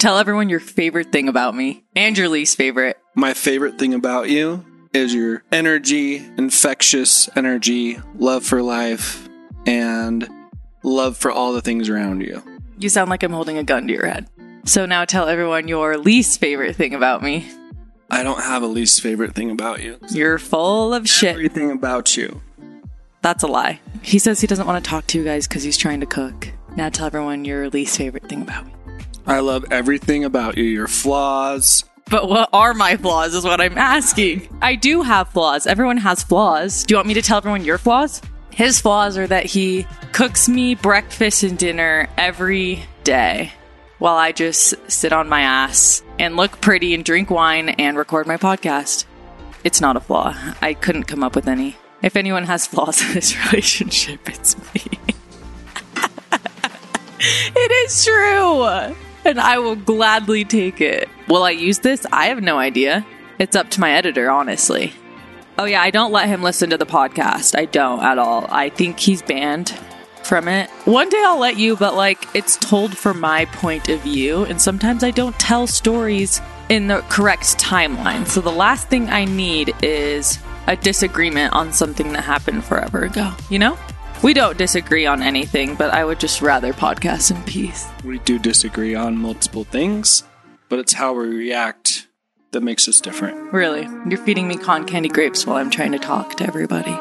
Tell everyone your favorite thing about me and your least favorite. My favorite thing about you is your energy, infectious energy, love for life, and love for all the things around you. You sound like I'm holding a gun to your head. So now tell everyone your least favorite thing about me. I don't have a least favorite thing about you. You're full of shit. Everything about you. That's a lie. He says he doesn't want to talk to you guys because he's trying to cook. Now tell everyone your least favorite thing about me. I love everything about you. Your flaws. But what are my flaws is what I'm asking. I do have flaws. Everyone has flaws. Do you want me to tell everyone your flaws? His flaws are that he cooks me breakfast and dinner every day while I just sit on my ass and look pretty and drink wine and record my podcast. It's not a flaw. I couldn't come up with any. If anyone has flaws in this relationship, it's me. it is true. And I will gladly take it. Will I use this? I have no idea. It's up to my editor, honestly. Oh, yeah, I don't let him listen to the podcast. I don't at all. I think he's banned from it. One day I'll let you, but like it's told from my point of view, and sometimes I don't tell stories in the correct timeline. So the last thing I need is a disagreement on something that happened forever ago, you know? We don't disagree on anything, but I would just rather podcast in peace. We do disagree on multiple things, but it's how we react that makes us different. Really, you're feeding me con candy grapes while I'm trying to talk to everybody.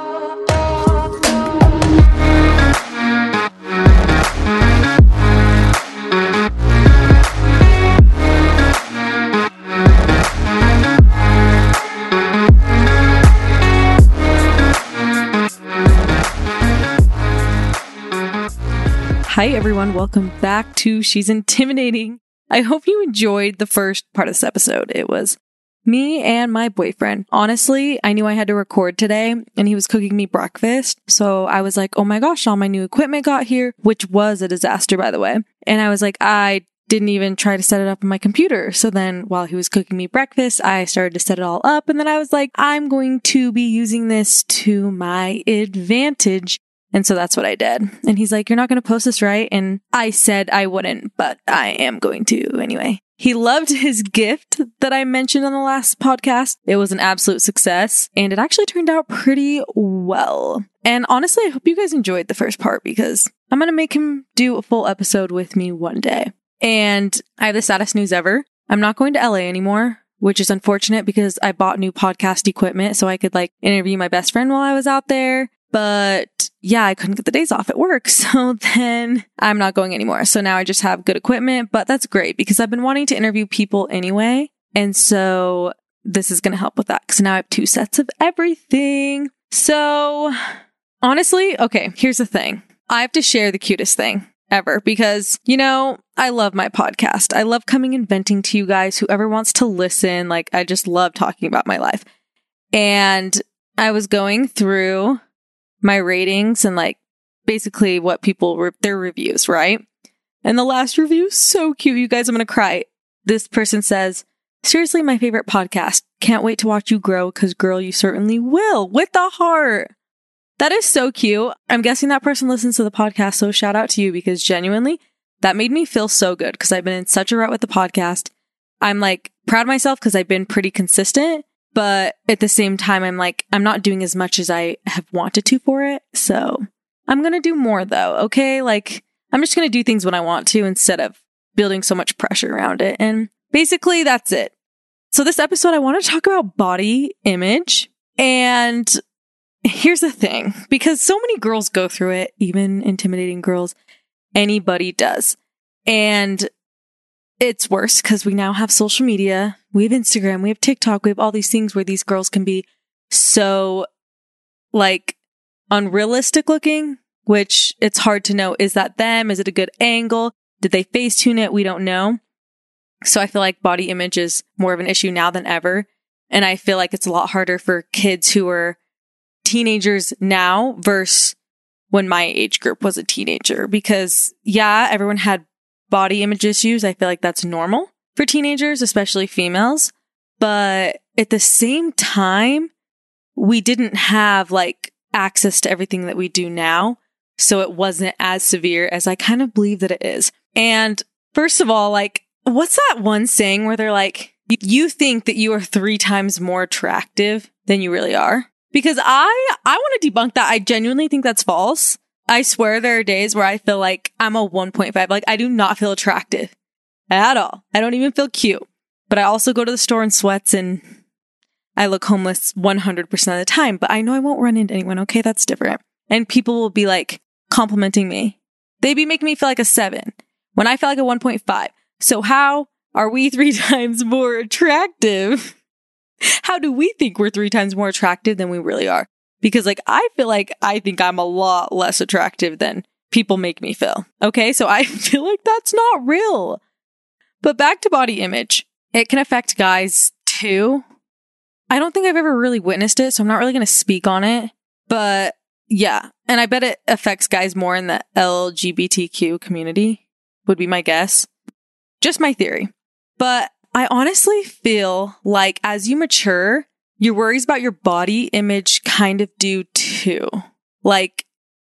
Hi, everyone. Welcome back to She's Intimidating. I hope you enjoyed the first part of this episode. It was me and my boyfriend. Honestly, I knew I had to record today and he was cooking me breakfast. So I was like, oh my gosh, all my new equipment got here, which was a disaster, by the way. And I was like, I didn't even try to set it up on my computer. So then while he was cooking me breakfast, I started to set it all up. And then I was like, I'm going to be using this to my advantage. And so that's what I did. And he's like, You're not going to post this, right? And I said I wouldn't, but I am going to anyway. He loved his gift that I mentioned on the last podcast. It was an absolute success and it actually turned out pretty well. And honestly, I hope you guys enjoyed the first part because I'm going to make him do a full episode with me one day. And I have the saddest news ever. I'm not going to LA anymore, which is unfortunate because I bought new podcast equipment so I could like interview my best friend while I was out there. But yeah, I couldn't get the days off at work. So then I'm not going anymore. So now I just have good equipment, but that's great because I've been wanting to interview people anyway. And so this is going to help with that because now I have two sets of everything. So honestly, okay, here's the thing. I have to share the cutest thing ever because, you know, I love my podcast. I love coming and venting to you guys, whoever wants to listen. Like, I just love talking about my life. And I was going through my ratings and like basically what people re- their reviews, right? And the last review so cute, you guys. I'm gonna cry. This person says, "Seriously, my favorite podcast. Can't wait to watch you grow. Cause girl, you certainly will with the heart." That is so cute. I'm guessing that person listens to the podcast, so shout out to you because genuinely, that made me feel so good because I've been in such a rut with the podcast. I'm like proud of myself because I've been pretty consistent but at the same time, I'm like, I'm not doing as much as I have wanted to for it. So I'm going to do more though. Okay. Like I'm just going to do things when I want to instead of building so much pressure around it. And basically that's it. So this episode, I want to talk about body image. And here's the thing, because so many girls go through it, even intimidating girls, anybody does. And it's worse because we now have social media. We have Instagram, we have TikTok, we have all these things where these girls can be so like unrealistic looking, which it's hard to know. Is that them? Is it a good angle? Did they Facetune it? We don't know. So I feel like body image is more of an issue now than ever. And I feel like it's a lot harder for kids who are teenagers now versus when my age group was a teenager because yeah, everyone had body image issues. I feel like that's normal for teenagers, especially females. But at the same time, we didn't have like access to everything that we do now. So it wasn't as severe as I kind of believe that it is. And first of all, like what's that one saying where they're like, you think that you are three times more attractive than you really are? Because I, I want to debunk that. I genuinely think that's false. I swear there are days where I feel like I'm a 1.5. Like I do not feel attractive at all. I don't even feel cute. But I also go to the store in sweats and I look homeless 100% of the time. But I know I won't run into anyone. Okay, that's different. And people will be like complimenting me. They'd be making me feel like a seven when I feel like a 1.5. So how are we three times more attractive? How do we think we're three times more attractive than we really are? Because like I feel like I think I'm a lot less attractive than people make me feel. Okay. So I feel like that's not real. But back to body image. It can affect guys too. I don't think I've ever really witnessed it, so I'm not really going to speak on it. But yeah, and I bet it affects guys more in the LGBTQ community, would be my guess. Just my theory. But I honestly feel like as you mature, your worries about your body image kind of do too. Like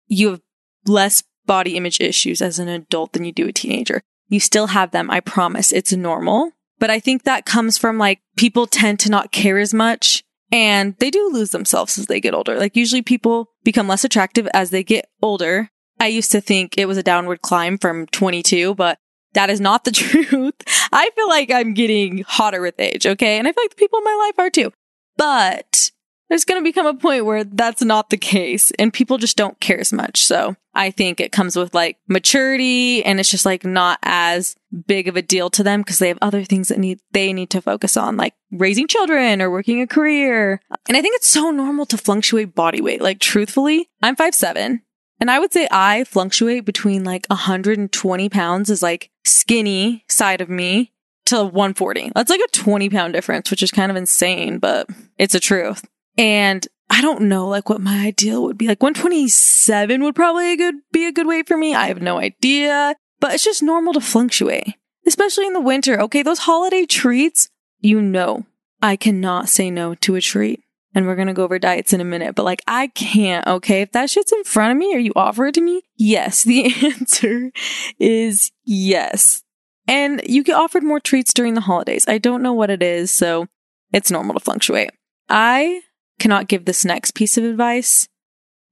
you have less body image issues as an adult than you do a teenager. You still have them. I promise it's normal. But I think that comes from like people tend to not care as much and they do lose themselves as they get older. Like usually people become less attractive as they get older. I used to think it was a downward climb from 22, but that is not the truth. I feel like I'm getting hotter with age. Okay. And I feel like the people in my life are too. But there's going to become a point where that's not the case and people just don't care as much. So I think it comes with like maturity and it's just like not as big of a deal to them because they have other things that need, they need to focus on, like raising children or working a career. And I think it's so normal to fluctuate body weight. Like truthfully, I'm five seven, and I would say I fluctuate between like 120 pounds is like skinny side of me to 140. That's like a 20 pound difference, which is kind of insane, but it's a truth. And I don't know like what my ideal would be. Like 127 would probably a good be a good weight for me. I have no idea, but it's just normal to fluctuate, especially in the winter. Okay, those holiday treats, you know, I cannot say no to a treat. And we're going to go over diets in a minute, but like I can't, okay? If that shit's in front of me or you offer it to me, yes, the answer is yes. And you get offered more treats during the holidays. I don't know what it is, so it's normal to fluctuate. I cannot give this next piece of advice.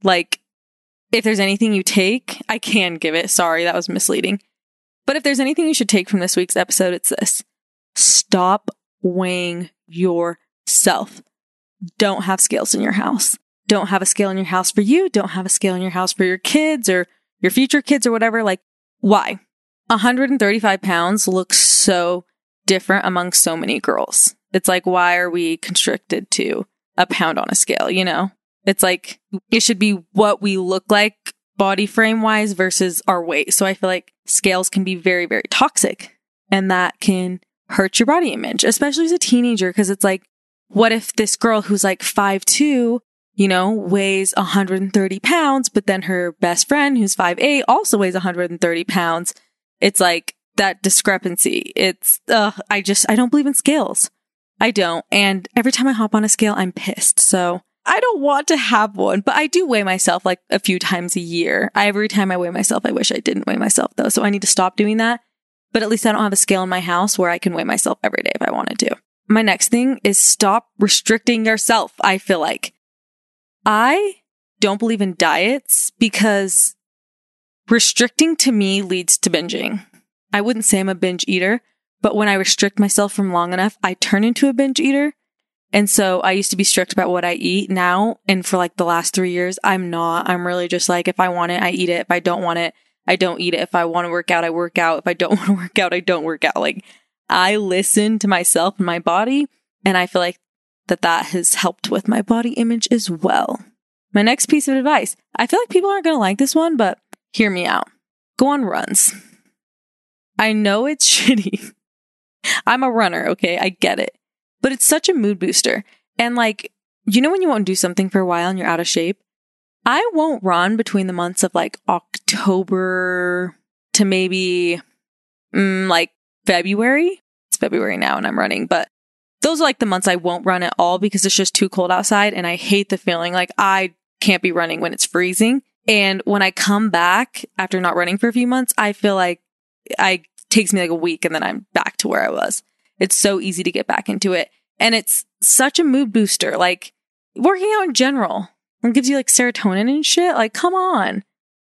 Like, if there's anything you take, I can give it. Sorry, that was misleading. But if there's anything you should take from this week's episode, it's this stop weighing yourself. Don't have scales in your house. Don't have a scale in your house for you. Don't have a scale in your house for your kids or your future kids or whatever. Like, why? 135 pounds looks so different among so many girls. It's like, why are we constricted to a pound on a scale, you know? It's like, it should be what we look like body frame wise versus our weight. So I feel like scales can be very, very toxic and that can hurt your body image, especially as a teenager. Cause it's like, what if this girl who's like five two you know, weighs 130 pounds, but then her best friend who's five eight also weighs 130 pounds it's like that discrepancy. It's, uh, I just, I don't believe in scales. I don't. And every time I hop on a scale, I'm pissed. So I don't want to have one, but I do weigh myself like a few times a year. Every time I weigh myself, I wish I didn't weigh myself though. So I need to stop doing that. But at least I don't have a scale in my house where I can weigh myself every day if I wanted to. My next thing is stop restricting yourself. I feel like I don't believe in diets because Restricting to me leads to binging. I wouldn't say I'm a binge eater, but when I restrict myself from long enough, I turn into a binge eater. And so I used to be strict about what I eat now. And for like the last three years, I'm not. I'm really just like, if I want it, I eat it. If I don't want it, I don't eat it. If I want to work out, I work out. If I don't want to work out, I don't work out. Like I listen to myself and my body. And I feel like that that has helped with my body image as well. My next piece of advice. I feel like people aren't going to like this one, but Hear me out. Go on runs. I know it's shitty. I'm a runner, okay? I get it. But it's such a mood booster. And like, you know, when you won't do something for a while and you're out of shape? I won't run between the months of like October to maybe mm, like February. It's February now and I'm running, but those are like the months I won't run at all because it's just too cold outside and I hate the feeling like I can't be running when it's freezing. And when I come back after not running for a few months, I feel like I takes me like a week and then I'm back to where I was. It's so easy to get back into it. And it's such a mood booster. Like working out in general it gives you like serotonin and shit. Like, come on.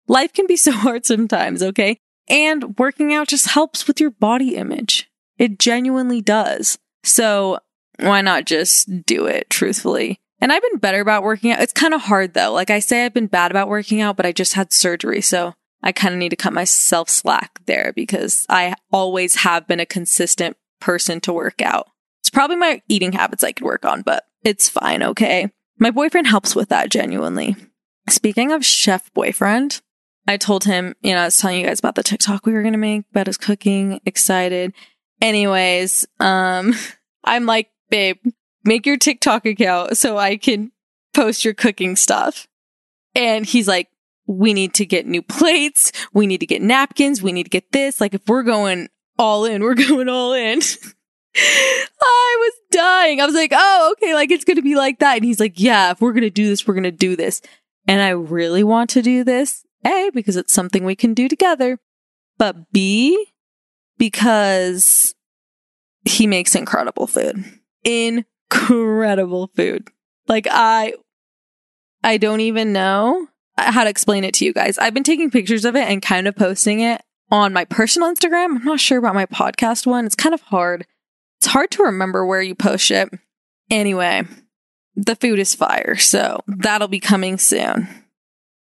Life can be so hard sometimes, okay? And working out just helps with your body image. It genuinely does. So why not just do it truthfully? And I've been better about working out. It's kind of hard though. Like I say, I've been bad about working out, but I just had surgery. So I kind of need to cut myself slack there because I always have been a consistent person to work out. It's probably my eating habits I could work on, but it's fine. Okay. My boyfriend helps with that genuinely. Speaking of chef boyfriend, I told him, you know, I was telling you guys about the TikTok we were going to make about his cooking, excited. Anyways, um, I'm like, babe, make your TikTok account so I can post your cooking stuff. And he's like, we need to get new plates. We need to get napkins. We need to get this. Like, if we're going all in, we're going all in. I was dying. I was like, oh, okay, like it's going to be like that. And he's like, yeah, if we're going to do this, we're going to do this. And I really want to do this. A, because it's something we can do together. But B, because he makes incredible food. Incredible food. Like I I don't even know how to explain it to you guys. I've been taking pictures of it and kind of posting it on my personal Instagram. I'm not sure about my podcast one. It's kind of hard. It's hard to remember where you post it. Anyway, the food is fire, so that'll be coming soon.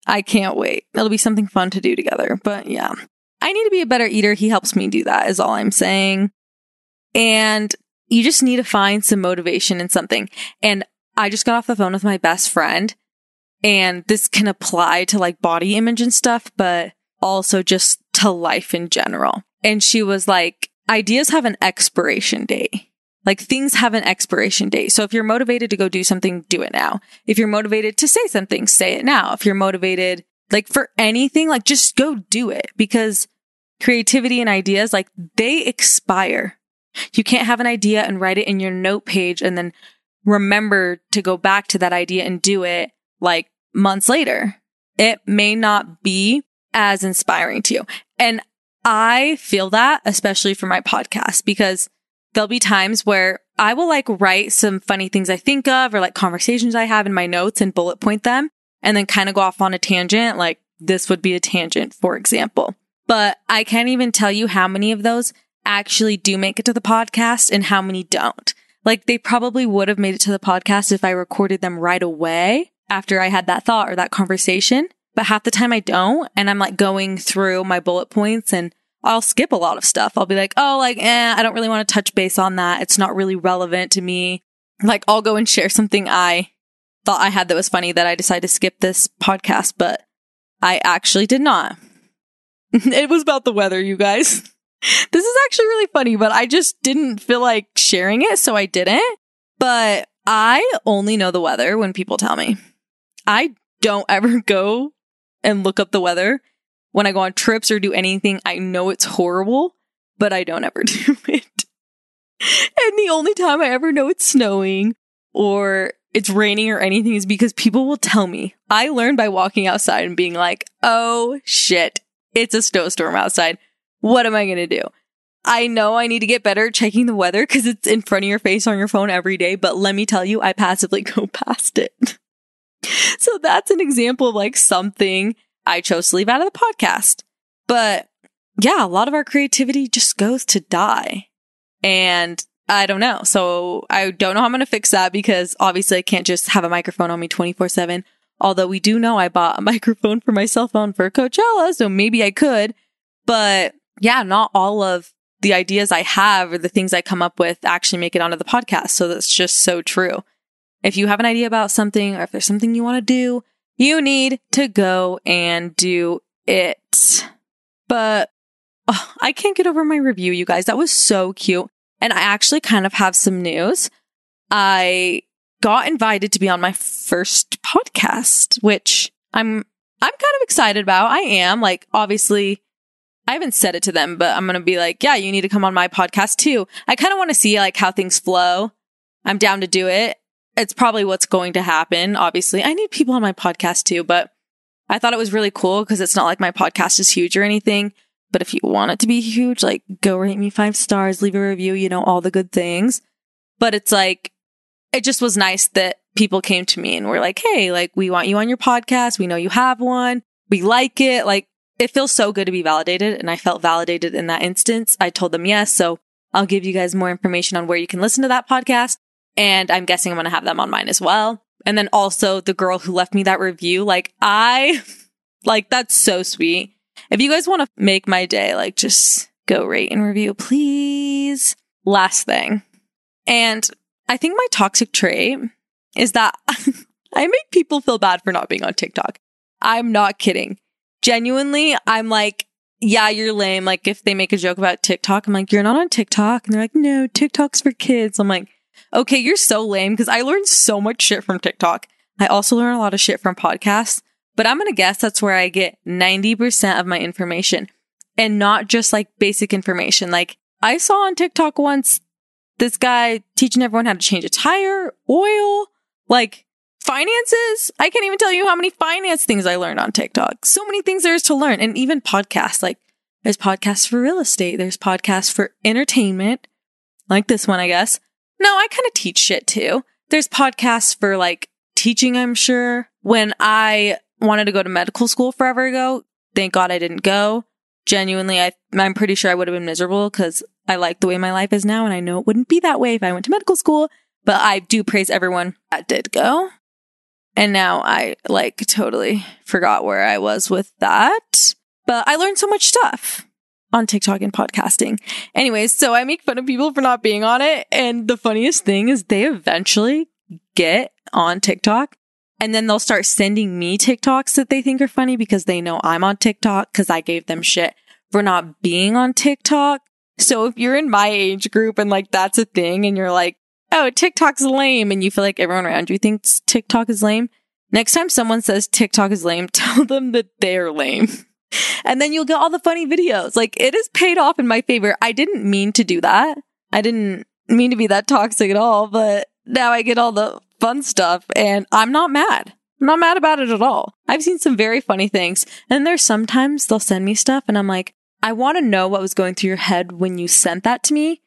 I can't wait. It'll be something fun to do together. But yeah, I need to be a better eater. He helps me do that, is all I'm saying. And you just need to find some motivation in something. And I just got off the phone with my best friend, and this can apply to like body image and stuff, but also just to life in general. And she was like, ideas have an expiration date. Like things have an expiration date. So if you're motivated to go do something, do it now. If you're motivated to say something, say it now. If you're motivated, like for anything, like just go do it because creativity and ideas, like they expire. You can't have an idea and write it in your note page and then remember to go back to that idea and do it like months later. It may not be as inspiring to you. And I feel that, especially for my podcast, because there'll be times where I will like write some funny things I think of or like conversations I have in my notes and bullet point them and then kind of go off on a tangent. Like this would be a tangent, for example. But I can't even tell you how many of those actually do make it to the podcast and how many don't. Like they probably would have made it to the podcast if I recorded them right away after I had that thought or that conversation. But half the time I don't. And I'm like going through my bullet points and I'll skip a lot of stuff. I'll be like, oh, like, eh, I don't really want to touch base on that. It's not really relevant to me. Like, I'll go and share something I thought I had that was funny that I decided to skip this podcast, but I actually did not. it was about the weather, you guys. this is actually really funny, but I just didn't feel like sharing it, so I didn't. But I only know the weather when people tell me. I don't ever go and look up the weather when I go on trips or do anything. I know it's horrible, but I don't ever do it. and the only time I ever know it's snowing or it's raining or anything is because people will tell me. I learned by walking outside and being like, oh shit, it's a snowstorm outside. What am I going to do? I know I need to get better checking the weather because it's in front of your face on your phone every day, but let me tell you, I passively go past it. so that's an example of like something I chose to leave out of the podcast. But yeah, a lot of our creativity just goes to die. And I don't know. So I don't know how I'm going to fix that because obviously I can't just have a microphone on me 24 7. Although we do know I bought a microphone for my cell phone for Coachella, so maybe I could. But yeah, not all of the ideas I have or the things I come up with actually make it onto the podcast. So that's just so true. If you have an idea about something or if there's something you want to do, you need to go and do it. But oh, I can't get over my review, you guys. That was so cute. And I actually kind of have some news. I got invited to be on my first podcast, which I'm I'm kind of excited about. I am like obviously I haven't said it to them, but I'm going to be like, yeah, you need to come on my podcast too. I kind of want to see like how things flow. I'm down to do it. It's probably what's going to happen. Obviously, I need people on my podcast too, but I thought it was really cool because it's not like my podcast is huge or anything, But if you want it to be huge, like go rate me five stars, leave a review, you know, all the good things. But it's like, it just was nice that people came to me and were like, Hey, like we want you on your podcast. We know you have one. We like it. Like it feels so good to be validated. And I felt validated in that instance. I told them yes. So I'll give you guys more information on where you can listen to that podcast. And I'm guessing I'm going to have them on mine as well. And then also the girl who left me that review, like I, like that's so sweet. If you guys want to make my day, like just go rate and review, please. Last thing. And I think my toxic trait is that I make people feel bad for not being on TikTok. I'm not kidding. Genuinely, I'm like, yeah, you're lame. Like if they make a joke about TikTok, I'm like, you're not on TikTok. And they're like, no, TikTok's for kids. I'm like, okay, you're so lame because I learned so much shit from TikTok. I also learn a lot of shit from podcasts, but I'm going to guess that's where I get 90% of my information and not just like basic information. Like I saw on TikTok once this guy teaching everyone how to change a tire, oil, like finances. I can't even tell you how many finance things I learned on TikTok. So many things there is to learn. And even podcasts, like there's podcasts for real estate. There's podcasts for entertainment, like this one, I guess. No, I kind of teach shit too. There's podcasts for like teaching, I'm sure. When I wanted to go to medical school forever ago, thank God I didn't go. Genuinely, I, I'm pretty sure I would have been miserable because I like the way my life is now and I know it wouldn't be that way if I went to medical school. But I do praise everyone that did go. And now I like totally forgot where I was with that. But I learned so much stuff on TikTok and podcasting. Anyways, so I make fun of people for not being on it. And the funniest thing is they eventually get on TikTok and then they'll start sending me TikToks that they think are funny because they know I'm on TikTok because I gave them shit for not being on TikTok. So if you're in my age group and like that's a thing and you're like, oh, TikTok's lame and you feel like everyone around you thinks TikTok is lame, next time someone says TikTok is lame, tell them that they're lame. and then you'll get all the funny videos. Like it is paid off in my favor. I didn't mean to do that. I didn't mean to be that toxic at all, but now I get all the fun stuff and I'm not mad. I'm not mad about it at all. I've seen some very funny things. And there's sometimes they'll send me stuff and I'm like, I want to know what was going through your head when you sent that to me.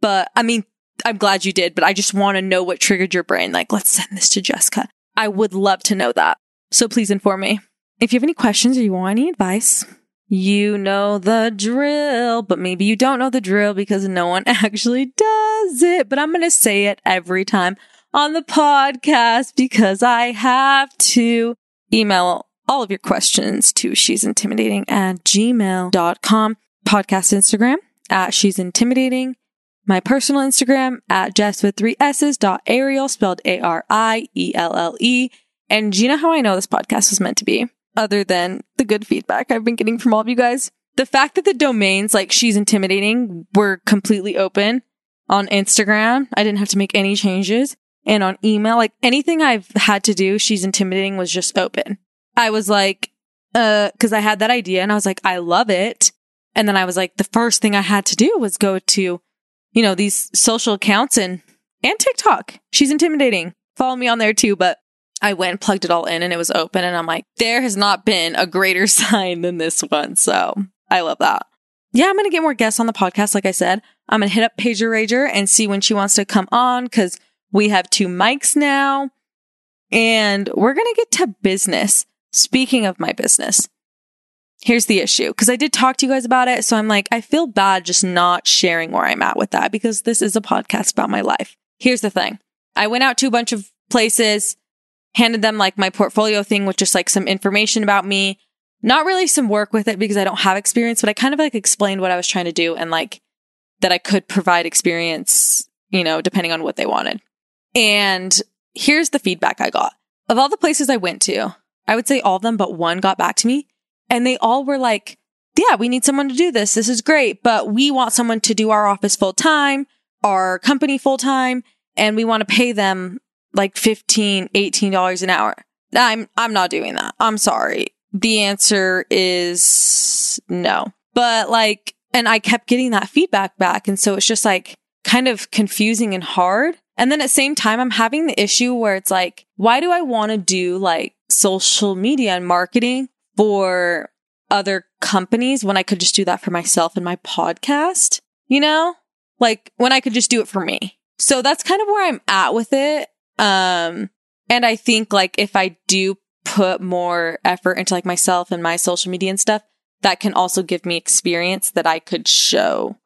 But I mean, I'm glad you did, but I just want to know what triggered your brain. Like, let's send this to Jessica. I would love to know that. So please inform me. If you have any questions or you want any advice, you know the drill, but maybe you don't know the drill because no one actually does it. But I'm going to say it every time on the podcast because I have to email all of your questions to she's intimidating at gmail.com, podcast Instagram at she's intimidating, my personal Instagram at Jess with three S's dot Arielle spelled A R I E L L E. And you know how I know this podcast was meant to be? Other than the good feedback I've been getting from all of you guys. The fact that the domains like she's intimidating were completely open on Instagram. I didn't have to make any changes. And on email, like anything I've had to do, she's intimidating was just open. I was like, uh, cause I had that idea and I was like, I love it. And then I was like, the first thing I had to do was go to, you know, these social accounts and, and TikTok. She's intimidating. Follow me on there too. But I went and plugged it all in and it was open. And I'm like, there has not been a greater sign than this one. So I love that. Yeah, I'm to get more guests on the podcast. Like I said, I'm to hit up Pager Rager and see when she wants to come on because we have two mics now and we're to get to business. Speaking of my business, here's the issue because I did talk to you guys about it. So I'm like, I feel bad just not sharing where I'm at with that because this is a podcast about my life. Here's the thing I went out to a bunch of places, handed them like my portfolio thing with just like some information about me. Not really some work with it because I don't have experience, but I kind of like explained what I was trying to do and like that I could provide experience, you know, depending on what they wanted. And here's the feedback I got. Of all the places I went to, I would say all of them but one got back to me and they all were like, yeah, we need someone to do this. This is great, but we want someone to do our office full time, our company full time, and we want to pay them like 15, 18 dollars an hour. I'm I'm not doing that. I'm sorry. The answer is no. But like and I kept getting that feedback back and so it's just like kind of confusing and hard and then at the same time, I'm having the issue where it's like, why do I want to do like social media and marketing for other companies when I could just do that for myself and my podcast, you know? Like when I could just do it for me. So that's kind of where I'm at with it. Um, and I think like if I do put more effort into like myself and my social media and stuff, that can also give me experience that I could show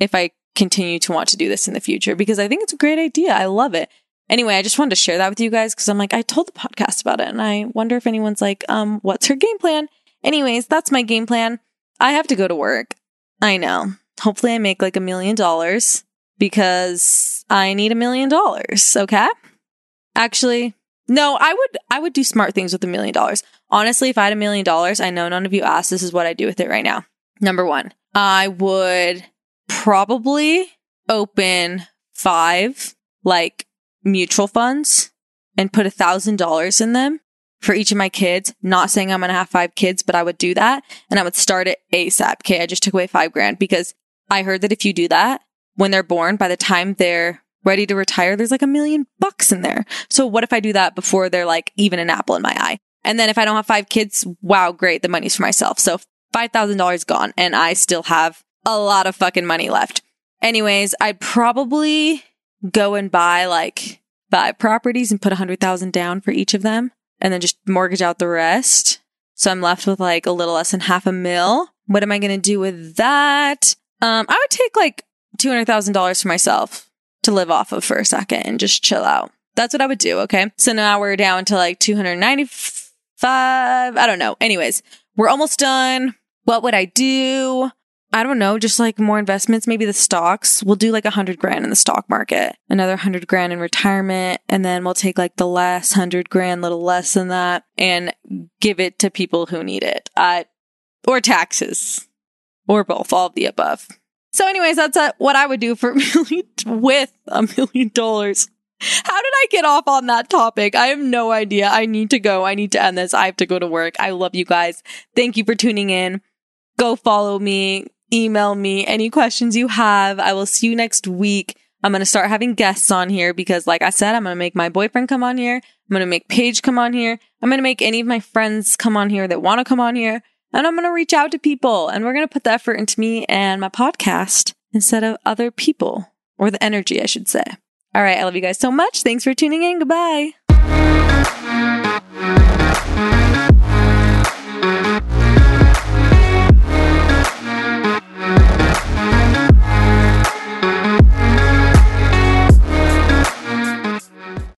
if I continue to want to do this in the future because I think it's a great idea. I love it. Anyway, I just wanted to share that with you guys because I'm like, I told the podcast about it and I wonder if anyone's like, um, what's her game plan? Anyways, that's my game plan. I have to go to work. I know. Hopefully I make like a million dollars because I need a million dollars. Okay. Actually, no, I would, I would do smart things with a million dollars. Honestly, if I had a million dollars, I know none of you asked, this is what I do with it right now. Number one, I would probably open five like mutual funds and put a thousand dollars in them for each of my kids. Not saying I'm going to have five kids, but I would do that and I would start it ASAP. Okay. I just took away five grand because I heard that if you do that when they're born, by the time they're ready to retire, there's like a million bucks in there. So what if I do that before they're like even an apple in my eye? And then if I don't have five kids, wow, great. The money's for myself. So $5,000 gone and I still have a lot of fucking money left. Anyways, I'd probably go and buy like five properties and put a hundred thousand down for each of them and then just mortgage out the rest. So I'm left with like a little less than half a mil. What am I going to do with that? Um, I would take like $200,000 for myself to live off of for a second and just chill out. That's what I would do. Okay. So now we're down to like 295. I don't know. Anyways, we're almost done. What would I do? I don't know, just like more investments, maybe the stocks. We'll do like a hundred grand in the stock market, another hundred grand in retirement, and then we'll take like the last hundred grand, little less than that, and give it to people who need it. Uh, or taxes, or both, all of the above. So, anyways, that's uh, what I would do for a million with a million dollars. How did I get off on that topic? I have no idea. I need to go. I need to end this. I have to go to work. I love you guys. Thank you for tuning in. Go follow me email me any questions you have. I will see you next week. I'm going to start having guests on here because, like I said, I'm going to make my boyfriend come on here. I'm going to make Paige come on here. I'm going to make any of my friends come on here that want to come on here. And I'm going to reach out to people and we're going to put the effort into me and my podcast instead of other people or the energy, I should say. All right. I love you guys so much. Thanks for tuning in. Goodbye.